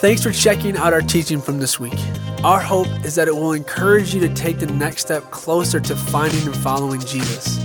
Thanks for checking out our teaching from this week. Our hope is that it will encourage you to take the next step closer to finding and following Jesus.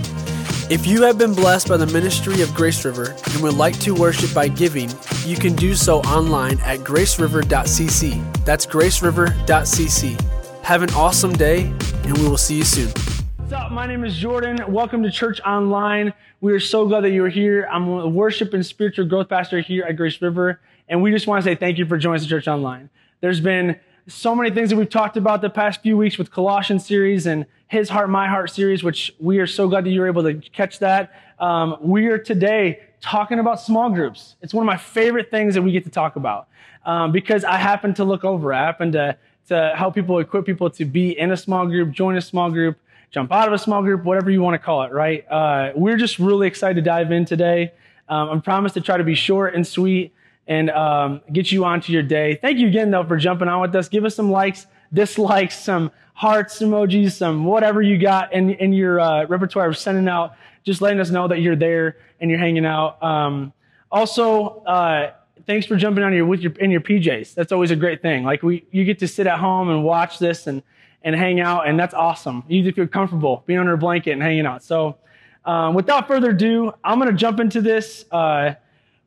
If you have been blessed by the ministry of Grace River and would like to worship by giving, you can do so online at graceriver.cc. That's graceriver.cc. Have an awesome day, and we will see you soon. What's up? My name is Jordan. Welcome to Church Online. We are so glad that you're here. I'm a worship and spiritual growth pastor here at Grace River. And we just want to say thank you for joining us Church Online. There's been so many things that we've talked about the past few weeks with Colossians series and His Heart, My Heart series, which we are so glad that you were able to catch that. Um, we are today talking about small groups. It's one of my favorite things that we get to talk about um, because I happen to look over. I happen to, to help people, equip people to be in a small group, join a small group, jump out of a small group, whatever you want to call it, right? Uh, we're just really excited to dive in today. Um, I promise to try to be short and sweet and um, get you onto your day. Thank you again, though, for jumping on with us. Give us some likes, dislikes, some hearts, emojis, some whatever you got in, in your uh, repertoire of sending out, just letting us know that you're there and you're hanging out. Um, also, uh, thanks for jumping on your with your in your PJs. That's always a great thing. Like we, you get to sit at home and watch this and and hang out, and that's awesome. You just feel comfortable being under a blanket and hanging out. So, um, without further ado, I'm to jump into this. Uh,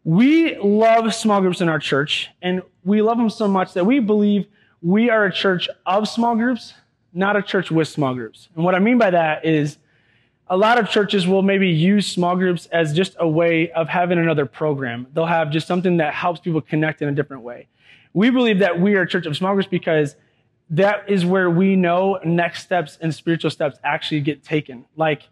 we love small groups in our church, and we love them so much that we believe we are a church of small groups, not a church with small groups. And what I mean by that is a lot of churches will maybe use small groups as just a way of having another program. They'll have just something that helps people connect in a different way. We believe that we are a church of small groups because that is where we know next steps and spiritual steps actually get taken. Like,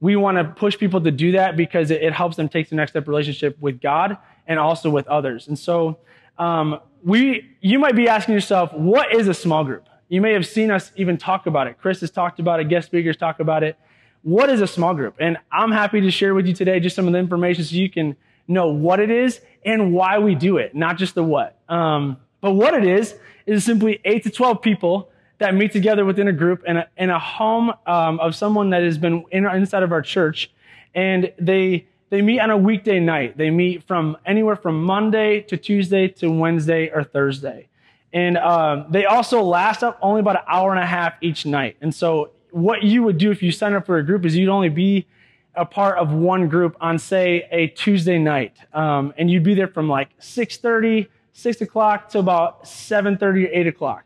we want to push people to do that because it, it, helps them take the next step relationship with God and also with others. And so, um, we, you might be asking yourself, what is a small group? You may have seen us even talk about it. Chris has talked about it. Guest speakers talk about it. What is a small group? And I'm happy to share with you today just some of the information so you can know what it is and why we do it, not just the what. Um, but what it is is simply eight to 12 people that meet together within a group in a, in a home um, of someone that has been in, inside of our church. And they, they meet on a weekday night. They meet from anywhere from Monday to Tuesday to Wednesday or Thursday. And um, they also last up only about an hour and a half each night. And so, what you would do if you sign up for a group is you'd only be a part of one group on, say, a Tuesday night, um, and you'd be there from like 6:30, 6 o'clock to about 7:30 or 8 o'clock.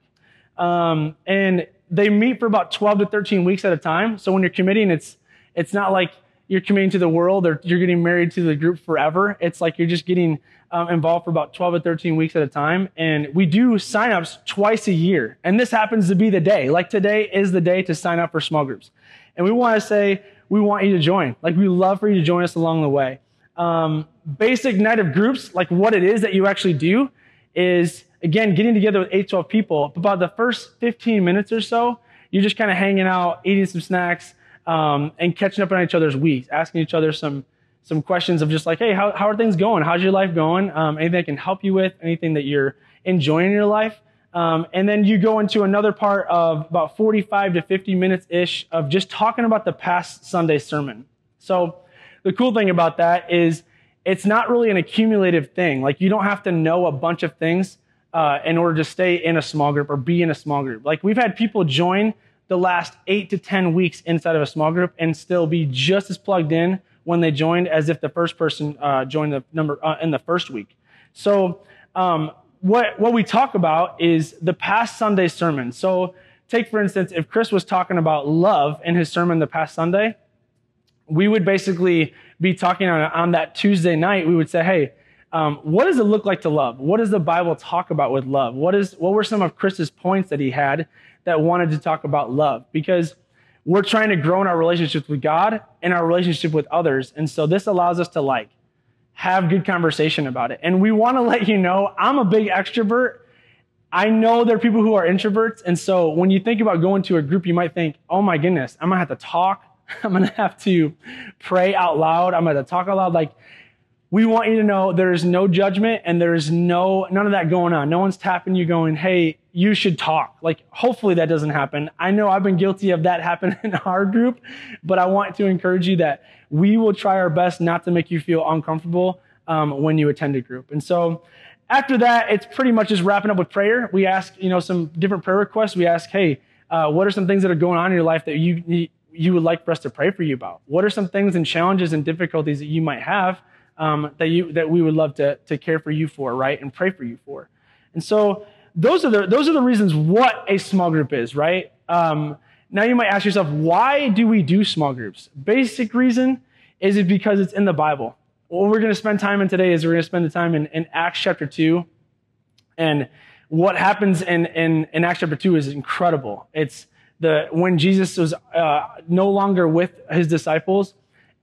Um, and they meet for about 12 to 13 weeks at a time. So when you're committing, it's, it's not like you're committing to the world or you're getting married to the group forever. It's like you're just getting um, involved for about 12 to 13 weeks at a time. And we do signups twice a year. And this happens to be the day. Like today is the day to sign up for small groups. And we want to say, we want you to join. Like we love for you to join us along the way. Um, basic night of groups, like what it is that you actually do is again, getting together with eight, 12 people, about the first 15 minutes or so, you're just kind of hanging out, eating some snacks, um, and catching up on each other's weeks, asking each other some, some questions of just like, hey, how, how are things going? How's your life going? Um, anything I can help you with, anything that you're enjoying in your life. Um, and then you go into another part of about 45 to 50 minutes ish of just talking about the past Sunday sermon. So the cool thing about that is it's not really an accumulative thing. Like you don't have to know a bunch of things uh, in order to stay in a small group or be in a small group. Like we've had people join the last eight to 10 weeks inside of a small group and still be just as plugged in when they joined as if the first person uh, joined the number uh, in the first week. So, um, what, what we talk about is the past Sunday sermon. So, take for instance, if Chris was talking about love in his sermon the past Sunday, we would basically be talking on, on that Tuesday night. We would say, hey, um, what does it look like to love? What does the Bible talk about with love? What is what were some of Chris's points that he had that wanted to talk about love? Because we're trying to grow in our relationships with God and our relationship with others, and so this allows us to like have good conversation about it. And we want to let you know I'm a big extrovert. I know there are people who are introverts, and so when you think about going to a group, you might think, "Oh my goodness, I'm gonna have to talk. I'm gonna have to pray out loud. I'm gonna talk out loud." Like we want you to know there is no judgment and there is no none of that going on. No one's tapping you going, "Hey, you should talk." Like hopefully that doesn't happen. I know I've been guilty of that happening in our group, but I want to encourage you that we will try our best not to make you feel uncomfortable um, when you attend a group. And so after that, it's pretty much just wrapping up with prayer. We ask, you know, some different prayer requests. We ask, hey, uh, what are some things that are going on in your life that you you would like for us to pray for you about? What are some things and challenges and difficulties that you might have um, that you that we would love to to care for you for, right, and pray for you for? And so those are the those are the reasons what a small group is, right? Um, now you might ask yourself, why do we do small groups? Basic reason is it because it's in the Bible. What we're going to spend time in today is we're going to spend the time in, in Acts chapter two, and what happens in, in, in Acts chapter 2 is incredible. It's the, when Jesus was uh, no longer with his disciples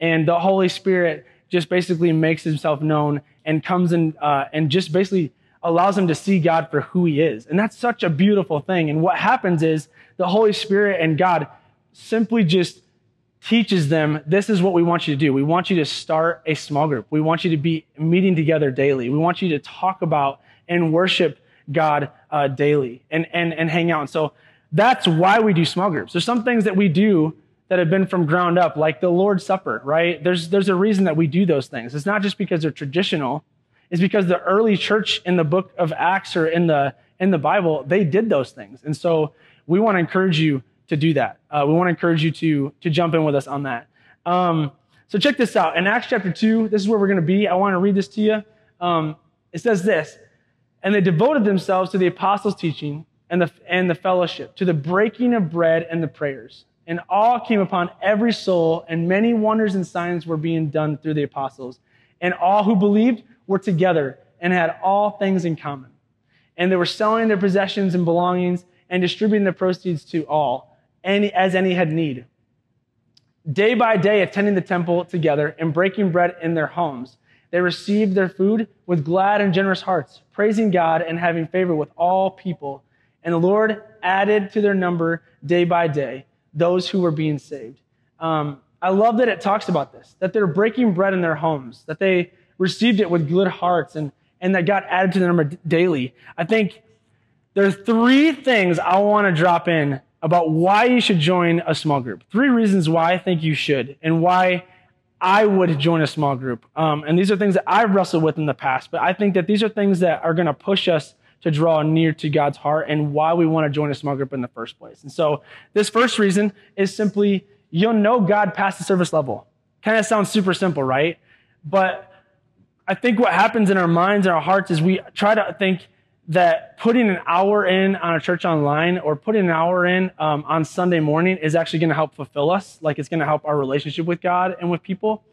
and the Holy Spirit just basically makes himself known and comes in uh, and just basically allows them to see God for who he is. And that's such a beautiful thing. And what happens is the Holy Spirit and God simply just teaches them this is what we want you to do. We want you to start a small group. We want you to be meeting together daily. We want you to talk about and worship God uh, daily and, and, and hang out. And so that's why we do small groups. There's some things that we do that have been from ground up, like the Lord's Supper, right? There's, there's a reason that we do those things. It's not just because they're traditional. It's because the early church in the book of Acts or in the, in the Bible, they did those things. And so we want to encourage you to do that. Uh, we want to encourage you to, to jump in with us on that. Um, so check this out. In Acts chapter 2, this is where we're going to be. I want to read this to you. Um, it says this and they devoted themselves to the apostles' teaching and the, and the fellowship, to the breaking of bread and the prayers. And awe came upon every soul, and many wonders and signs were being done through the apostles. And all who believed were together and had all things in common. And they were selling their possessions and belongings and distributing the proceeds to all, any, as any had need. Day by day, attending the temple together and breaking bread in their homes they received their food with glad and generous hearts, praising God and having favor with all people. And the Lord added to their number day by day those who were being saved. Um, I love that it talks about this, that they're breaking bread in their homes, that they received it with good hearts, and, and that God added to their number daily. I think there are three things I want to drop in about why you should join a small group. Three reasons why I think you should, and why I would join a small group. Um, and these are things that I've wrestled with in the past, but I think that these are things that are going to push us to draw near to God's heart and why we want to join a small group in the first place. And so this first reason is simply you'll know God past the service level. Kind of sounds super simple, right? But I think what happens in our minds and our hearts is we try to think, that putting an hour in on a church online or putting an hour in um, on Sunday morning is actually going to help fulfill us. Like it's going to help our relationship with God and with people.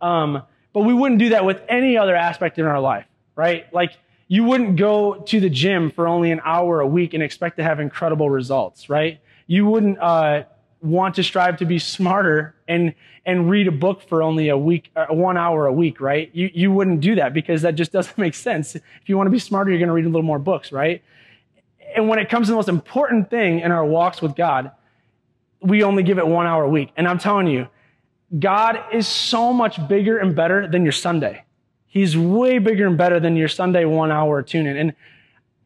Um, but we wouldn't do that with any other aspect in our life, right? Like you wouldn't go to the gym for only an hour a week and expect to have incredible results, right? You wouldn't uh, want to strive to be smarter and and read a book for only a week, uh, one hour a week, right? You, you wouldn't do that because that just doesn't make sense. If you want to be smarter, you're going to read a little more books, right? And when it comes to the most important thing in our walks with God, we only give it one hour a week. And I'm telling you, God is so much bigger and better than your Sunday. He's way bigger and better than your Sunday one hour tune in. And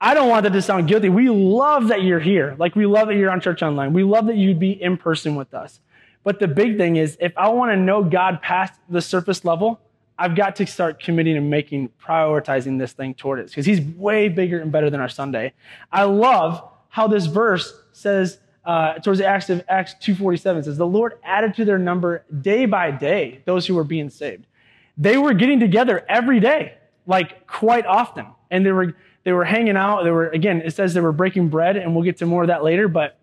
I don't want that to sound guilty. We love that you're here. Like we love that you're on church online. We love that you'd be in person with us. But the big thing is, if I want to know God past the surface level, I've got to start committing and making, prioritizing this thing toward it because he's way bigger and better than our Sunday. I love how this verse says, uh, towards the Acts of Acts 247 says, the Lord added to their number day by day those who were being saved. They were getting together every day, like quite often. And they were, they were hanging out. They were, again, it says they were breaking bread, and we'll get to more of that later, but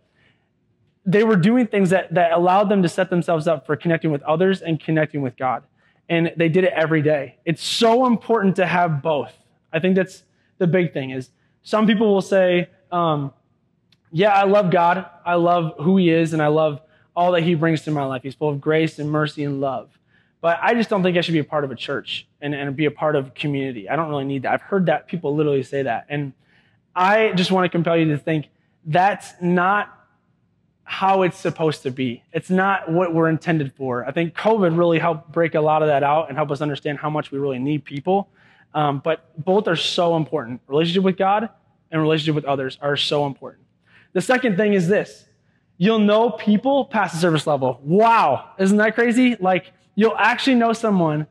they were doing things that, that allowed them to set themselves up for connecting with others and connecting with God. And they did it every day. It's so important to have both. I think that's the big thing is some people will say, um, yeah, I love God. I love who he is and I love all that he brings to my life. He's full of grace and mercy and love. But I just don't think I should be a part of a church and, and be a part of community. I don't really need that. I've heard that people literally say that. And I just want to compel you to think that's not how it's supposed to be. It's not what we're intended for. I think COVID really helped break a lot of that out and help us understand how much we really need people. Um, but both are so important. Relationship with God and relationship with others are so important. The second thing is this you'll know people past the service level. Wow, isn't that crazy? Like, you'll actually know someone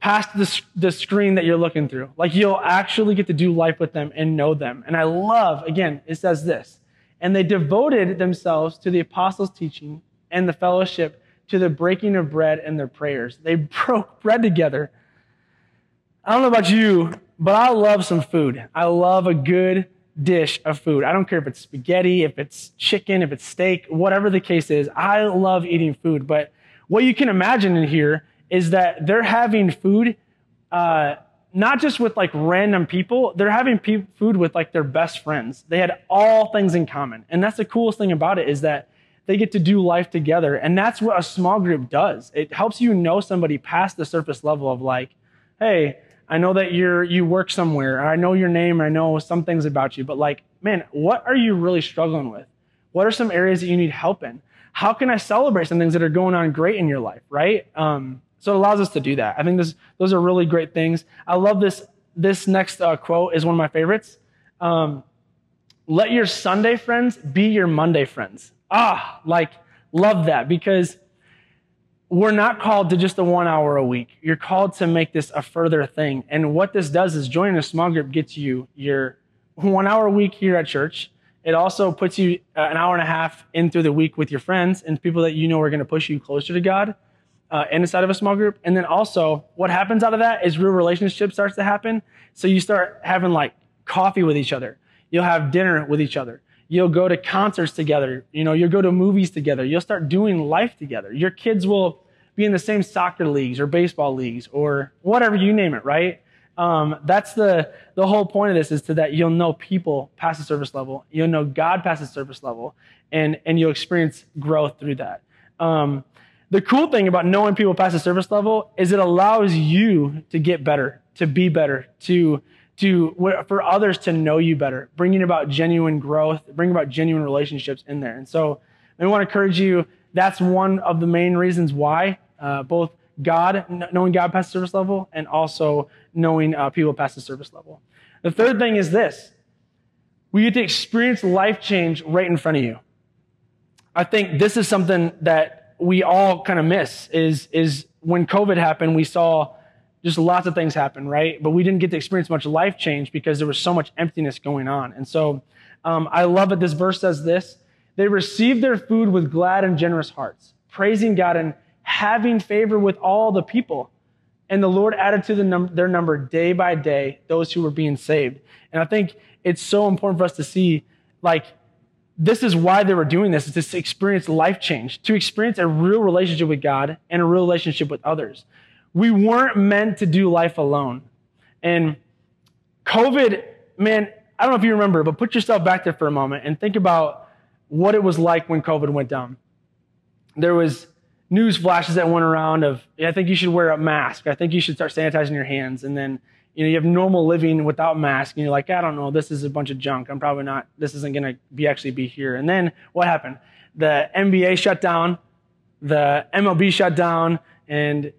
past the, the screen that you're looking through. Like you'll actually get to do life with them and know them. And I love, again, it says this, and they devoted themselves to the apostles' teaching and the fellowship, to the breaking of bread and their prayers. They broke bread together. I don't know about you, but I love some food. I love a good dish of food. I don't care if it's spaghetti, if it's chicken, if it's steak, whatever the case is. I love eating food. But what you can imagine in here is that they're having food, uh, not just with like random people, they're having pe- food with like their best friends. They had all things in common. And that's the coolest thing about it is that they get to do life together. And that's what a small group does. It helps you know somebody past the surface level of like, hey, I know that you're you work somewhere. I know your name. I know some things about you. But like, man, what are you really struggling with? What are some areas that you need help in? How can I celebrate some things that are going on great in your life? Right. Um, so it allows us to do that. I think this, those are really great things. I love this. This next uh, quote is one of my favorites. Um, Let your Sunday friends be your Monday friends. Ah, like love that because we're not called to just a one hour a week. You're called to make this a further thing. And what this does is joining a small group gets you your one hour a week here at church. It also puts you uh, an hour and a half in through the week with your friends and people that you know are going to push you closer to God uh, inside of a small group. And then also, what happens out of that is real relationship starts to happen. So you start having like coffee with each other. You'll have dinner with each other. You'll go to concerts together. You know, you'll go to movies together. You'll start doing life together. Your kids will be in the same soccer leagues or baseball leagues or whatever you name it, right? Um, that's the, the whole point of this is to that you'll know people past the service level. You'll know God past the service level and, and you'll experience growth through that. Um, the cool thing about knowing people past the service level is it allows you to get better, to be better, to to for others to know you better, bringing about genuine growth, bringing about genuine relationships in there. And so, I want to encourage you. That's one of the main reasons why uh, both God, knowing God past the service level, and also knowing uh, people past the service level. The third thing is this: we get to experience life change right in front of you. I think this is something that we all kind of miss. Is is when COVID happened, we saw just lots of things happen, right? But we didn't get to experience much life change because there was so much emptiness going on. And so um, I love that this verse says this they received their food with glad and generous hearts, praising God and having favor with all the people. And the Lord added to the num- their number day by day those who were being saved. And I think it's so important for us to see, like, this is why they were doing this, is to experience life change, to experience a real relationship with God and a real relationship with others we weren't meant to do life alone. And COVID, man, I don't know if you remember, but put yourself back there for a moment and think about what it was like when COVID went down. There was news flashes that went around of, I think you should wear a mask. I think you should start sanitizing your hands. And then, you know, you have normal living without mask and you're like, I don't know, this is a bunch of junk. I'm probably not, this isn't going to be actually be here. And then what happened? The NBA shut down, the MLB shut down, and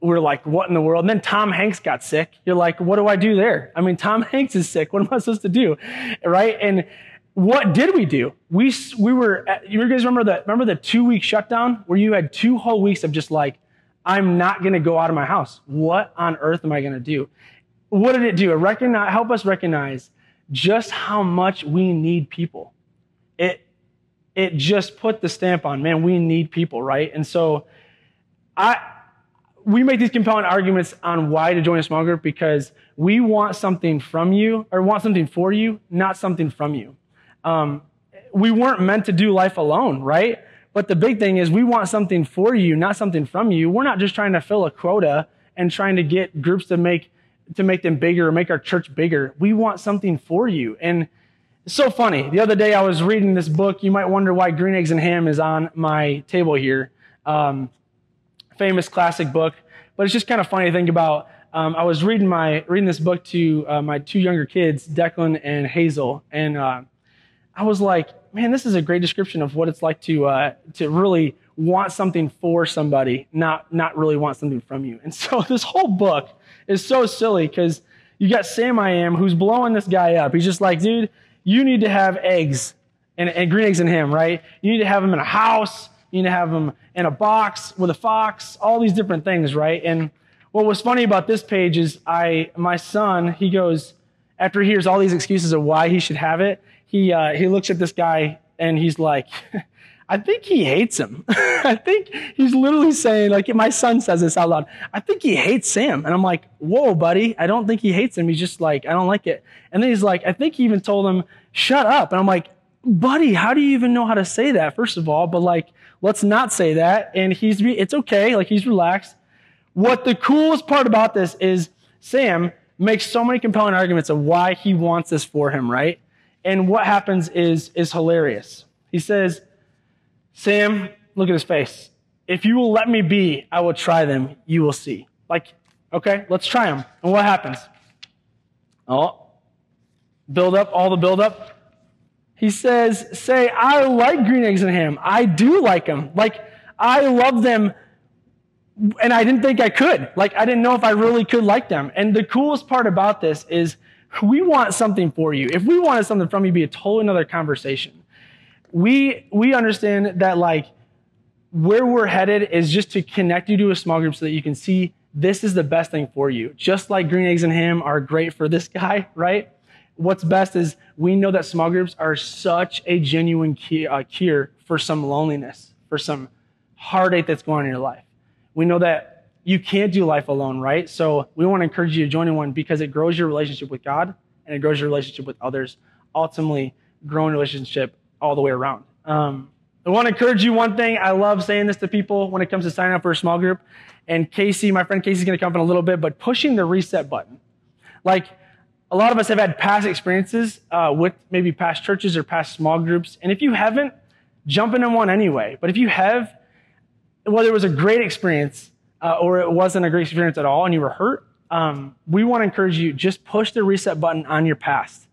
we're like, what in the world? And then Tom Hanks got sick. You're like, what do I do there? I mean, Tom Hanks is sick. What am I supposed to do? Right? And what did we do? We, we were, uh, you guys remember the, remember the two week shutdown where you had two whole weeks of just like, I'm not going to go out of my house. What on earth am I going to do? What did it do? It recognize, help us recognize just how much we need people. It, it just put the stamp on, man, we need people, right? And so I, we make these compelling arguments on why to join a small group because we want something from you or want something for you, not something from you. Um, we weren't meant to do life alone, right? But the big thing is we want something for you, not something from you. We're not just trying to fill a quota and trying to get groups to make to make them bigger or make our church bigger. We want something for you. And it's so funny. The other day I was reading this book. You might wonder why Green Eggs and Ham is on my table here. Um, famous classic book. But it's just kind of funny to think about. Um, I was reading my reading this book to uh, my two younger kids, Declan and Hazel, and uh, I was like, man, this is a great description of what it's like to uh, to really want something for somebody, not not really want something from you. And so this whole book is so silly because you got Sam I am who's blowing this guy up. He's just like, dude, you need to have eggs and, and green eggs in him, right? You need to have them in a house. You need to have them in a box with a fox, all these different things, right? And what was funny about this page is I, my son, he goes, after he hears all these excuses of why he should have it, he, uh, he looks at this guy and he's like, I think he hates him. I think he's literally saying, like, my son says this out loud. I think he hates Sam. And I'm like, whoa, buddy. I don't think he hates him. He's just like, I don't like it. And then he's like, I think he even told him, shut up. And I'm like, buddy, how do you even know how to say that, first of all? But like, let's not say that. And he's, it's okay. Like, he's relaxed. What the coolest part about this is Sam makes so many compelling arguments of why he wants this for him, right? And what happens is, is hilarious. He says, Sam, look at his face. If you will let me be, I will try them. You will see. Like, okay, let's try them. And what happens? Oh, build up, all the build up. He says, say, I like green eggs and ham. I do like them. Like, I love them. And I didn't think I could. Like, I didn't know if I really could like them. And the coolest part about this is we want something for you. If we wanted something from you, be a totally another conversation we we understand that like where we're headed is just to connect you to a small group so that you can see this is the best thing for you. Just like green eggs and ham are great for this guy, right? What's best is we know that small groups are such a genuine uh, cure for some loneliness, for some heartache that's going on in your life. We know that you can't do life alone, right? So we want to encourage you to join in one because it grows your relationship with God and it grows your relationship with others. Ultimately, growing relationship all the way around. Um, I want to encourage you one thing. I love saying this to people when it comes to signing up for a small group. And Casey, my friend Casey's going to come up in a little bit, but pushing the reset button. Like a lot of us have had past experiences uh, with maybe past churches or past small groups. And if you haven't, jump into one anyway. But if you have, whether it was a great experience uh, or it wasn't a great experience at all and you were hurt, um, we want to encourage you just push the reset button on your past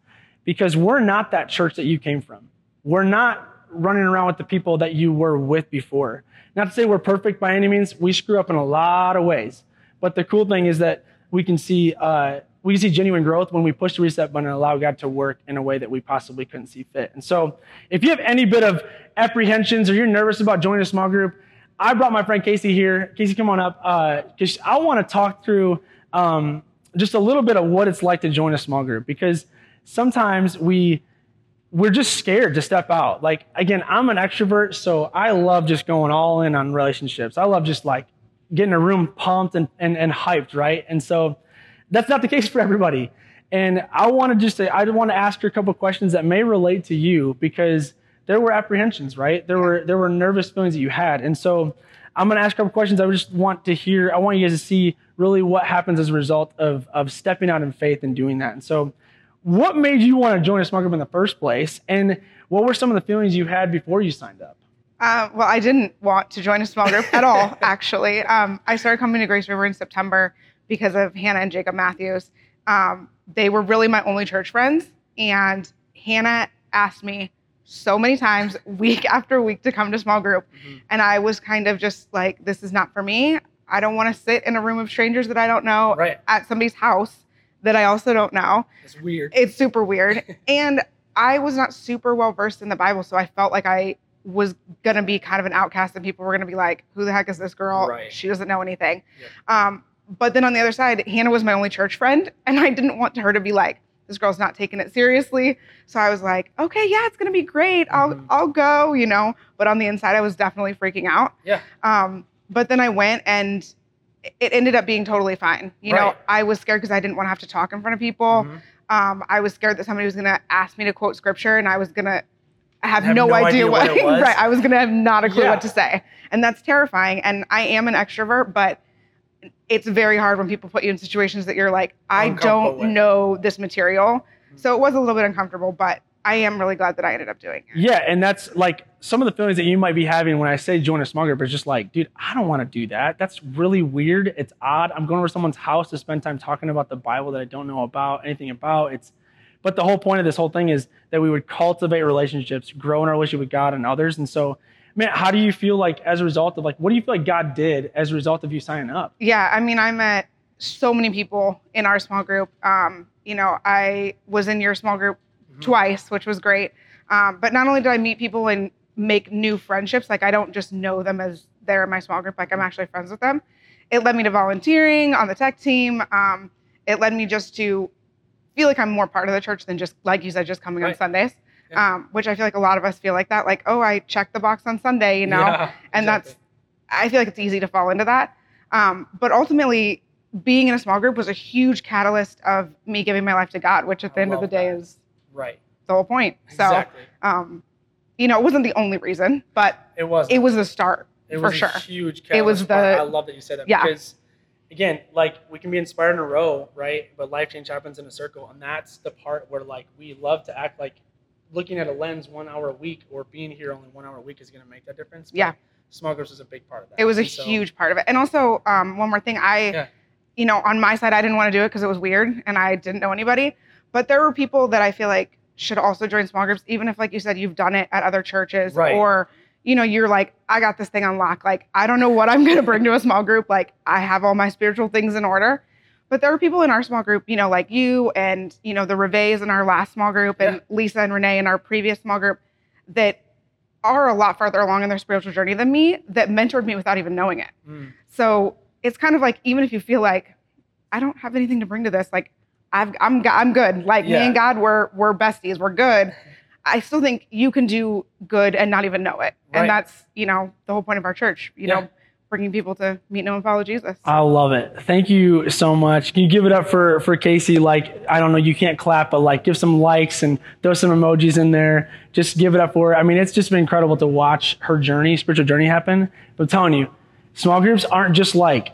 because we're not that church that you came from. We're not running around with the people that you were with before. Not to say we're perfect by any means. We screw up in a lot of ways. But the cool thing is that we can see uh, we can see genuine growth when we push the reset button and allow God to work in a way that we possibly couldn't see fit. And so, if you have any bit of apprehensions or you're nervous about joining a small group, I brought my friend Casey here. Casey, come on up, because uh, I want to talk through um, just a little bit of what it's like to join a small group. Because sometimes we we're just scared to step out. Like, again, I'm an extrovert, so I love just going all in on relationships. I love just like getting a room pumped and, and, and hyped, right? And so that's not the case for everybody. And I want to just say, I want to ask you a couple questions that may relate to you because there were apprehensions, right? There were, there were nervous feelings that you had. And so I'm going to ask a couple questions. I just want to hear, I want you guys to see really what happens as a result of, of stepping out in faith and doing that. And so what made you want to join a small group in the first place? And what were some of the feelings you had before you signed up? Uh, well, I didn't want to join a small group at all, actually. Um, I started coming to Grace River in September because of Hannah and Jacob Matthews. Um, they were really my only church friends. And Hannah asked me so many times, week after week, to come to small group. Mm-hmm. And I was kind of just like, this is not for me. I don't want to sit in a room of strangers that I don't know right. at somebody's house that I also don't know. It's weird. It's super weird. and I was not super well versed in the Bible, so I felt like I was gonna be kind of an outcast, and people were gonna be like, "Who the heck is this girl? Right. She doesn't know anything." Yeah. Um, but then on the other side, Hannah was my only church friend, and I didn't want her to be like, "This girl's not taking it seriously." So I was like, "Okay, yeah, it's gonna be great. I'll mm-hmm. I'll go," you know. But on the inside, I was definitely freaking out. Yeah. Um, but then I went and it ended up being totally fine. You right. know, I was scared because I didn't want to have to talk in front of people. Mm-hmm. Um, I was scared that somebody was going to ask me to quote scripture and I was going to have, have no, no, idea, idea what, what right. I was going to have not a clue yeah. what to say. And that's terrifying. And I am an extrovert, but it's very hard when people put you in situations that you're like, I don't with. know this material. Mm-hmm. So it was a little bit uncomfortable, but I am really glad that I ended up doing it. Yeah, and that's like some of the feelings that you might be having when I say join a small group is just like, dude, I don't want to do that. That's really weird. It's odd. I'm going over someone's house to spend time talking about the Bible that I don't know about anything about. It's, but the whole point of this whole thing is that we would cultivate relationships, grow in our relationship with God and others. And so, man, how do you feel like as a result of like, what do you feel like God did as a result of you signing up? Yeah, I mean, I met so many people in our small group. Um, you know, I was in your small group mm-hmm. twice, which was great. Um, but not only did I meet people and make new friendships, like I don't just know them as they're in my small group, like I'm actually friends with them. it led me to volunteering on the tech team. Um, it led me just to feel like I'm more part of the church than just, like you said, just coming right. on Sundays. Yeah. Um, which I feel like a lot of us feel like that. Like, oh, I checked the box on Sunday, you know, yeah, and exactly. that's. I feel like it's easy to fall into that. Um, but ultimately, being in a small group was a huge catalyst of me giving my life to God, which at the I end of the day that. is right the whole point. Exactly. So, um, you know, it wasn't the only reason, but it was. It was the start it for sure. huge. catalyst. It was the. I love that you said that yeah. because, again, like we can be inspired in a row, right? But life change happens in a circle, and that's the part where like we love to act like looking at a lens one hour a week or being here only one hour a week is going to make that difference. But yeah. Small groups is a big part of that. It was a so, huge part of it, and also um, one more thing, I. Yeah you know, on my side, I didn't want to do it because it was weird and I didn't know anybody. But there were people that I feel like should also join small groups, even if, like you said, you've done it at other churches right. or, you know, you're like, I got this thing on lock. Like, I don't know what I'm going to bring to a small group. Like, I have all my spiritual things in order. But there are people in our small group, you know, like you and, you know, the Revees in our last small group and yeah. Lisa and Renee in our previous small group that are a lot farther along in their spiritual journey than me that mentored me without even knowing it. Mm. So it's kind of like even if you feel like I don't have anything to bring to this, like I've, I'm I'm good. Like yeah. me and God, we're we're besties. We're good. I still think you can do good and not even know it, right. and that's you know the whole point of our church. You yeah. know, bringing people to meet, know, and follow Jesus. I love it. Thank you so much. Can you give it up for for Casey? Like I don't know, you can't clap, but like give some likes and throw some emojis in there. Just give it up for her. I mean, it's just been incredible to watch her journey, spiritual journey happen. But I'm telling you, small groups aren't just like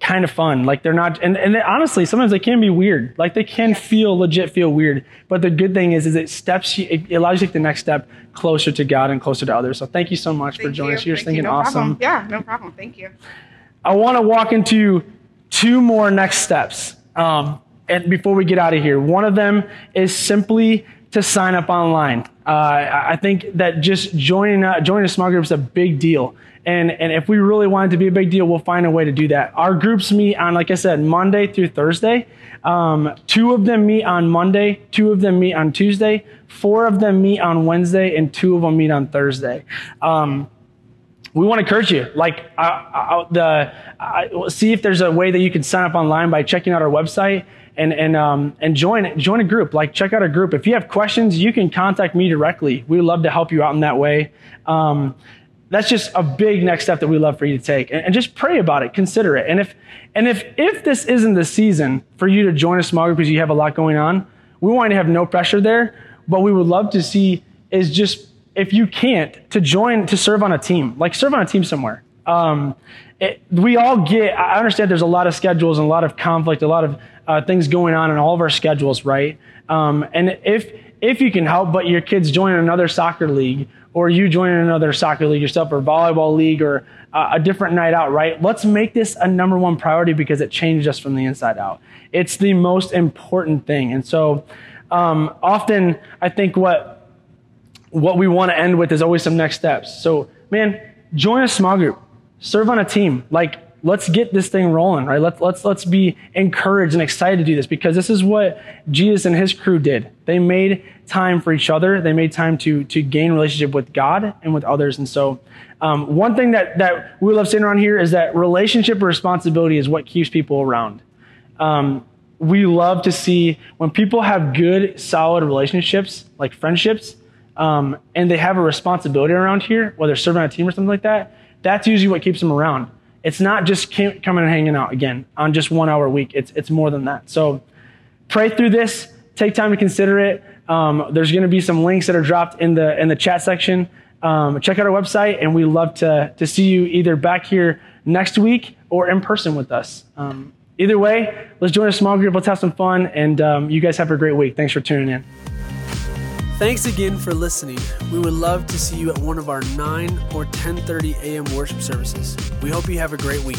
kind of fun. Like they're not, and, and honestly, sometimes they can be weird. Like they can feel legit, feel weird. But the good thing is, is it steps, it allows you to take the next step closer to God and closer to others. So thank you so much thank for joining you. us. You're thank thinking you. No awesome. Problem. Yeah, no problem. Thank you. I want to walk into two more next steps. Um, and before we get out of here, one of them is simply to sign up online. Uh, I think that just joining uh, joining a small group is a big deal. And, and if we really want it to be a big deal, we'll find a way to do that. Our groups meet on, like I said, Monday through Thursday. Um, two of them meet on Monday, two of them meet on Tuesday, four of them meet on Wednesday, and two of them meet on Thursday. Um, we want to encourage you. Like, uh, uh, the uh, see if there's a way that you can sign up online by checking out our website and and um, and join join a group. Like, check out a group. If you have questions, you can contact me directly. We love to help you out in that way. Um, that's just a big next step that we love for you to take and, and, just pray about it consider it and if and if if this isn't the season for you to join a small group because you have a lot going on we want to have no pressure there but we would love to see is just if you can't to join to serve on a team like serve on a team somewhere um, it, we all get i understand there's a lot of schedules and a lot of conflict a lot of uh, things going on in all of our schedules right um, and if if you can help but your kids join another soccer league or you join another soccer league yourself or volleyball league or uh, a different night out, right? Let's make this a number one priority because it changed us from the inside out. It's the most important thing. And so um, often I think what, what we want to end with is always some next steps. So, man, join a small group, serve on a team. Like, let's get this thing rolling, right? Let's, let's, let's be encouraged and excited to do this because this is what Jesus and his crew did. They made time for each other. They made time to, to gain relationship with God and with others. And so, um, one thing that, that we love saying around here is that relationship responsibility is what keeps people around. Um, we love to see when people have good, solid relationships, like friendships, um, and they have a responsibility around here, whether serving on a team or something like that, that's usually what keeps them around. It's not just coming and hanging out again on just one hour a week. It's, it's more than that. So pray through this. Take time to consider it. Um, there's going to be some links that are dropped in the in the chat section. Um, check out our website, and we love to to see you either back here next week or in person with us. Um, either way, let's join a small group. Let's have some fun, and um, you guys have a great week. Thanks for tuning in. Thanks again for listening. We would love to see you at one of our 9 or 10:30 a.m. worship services. We hope you have a great week.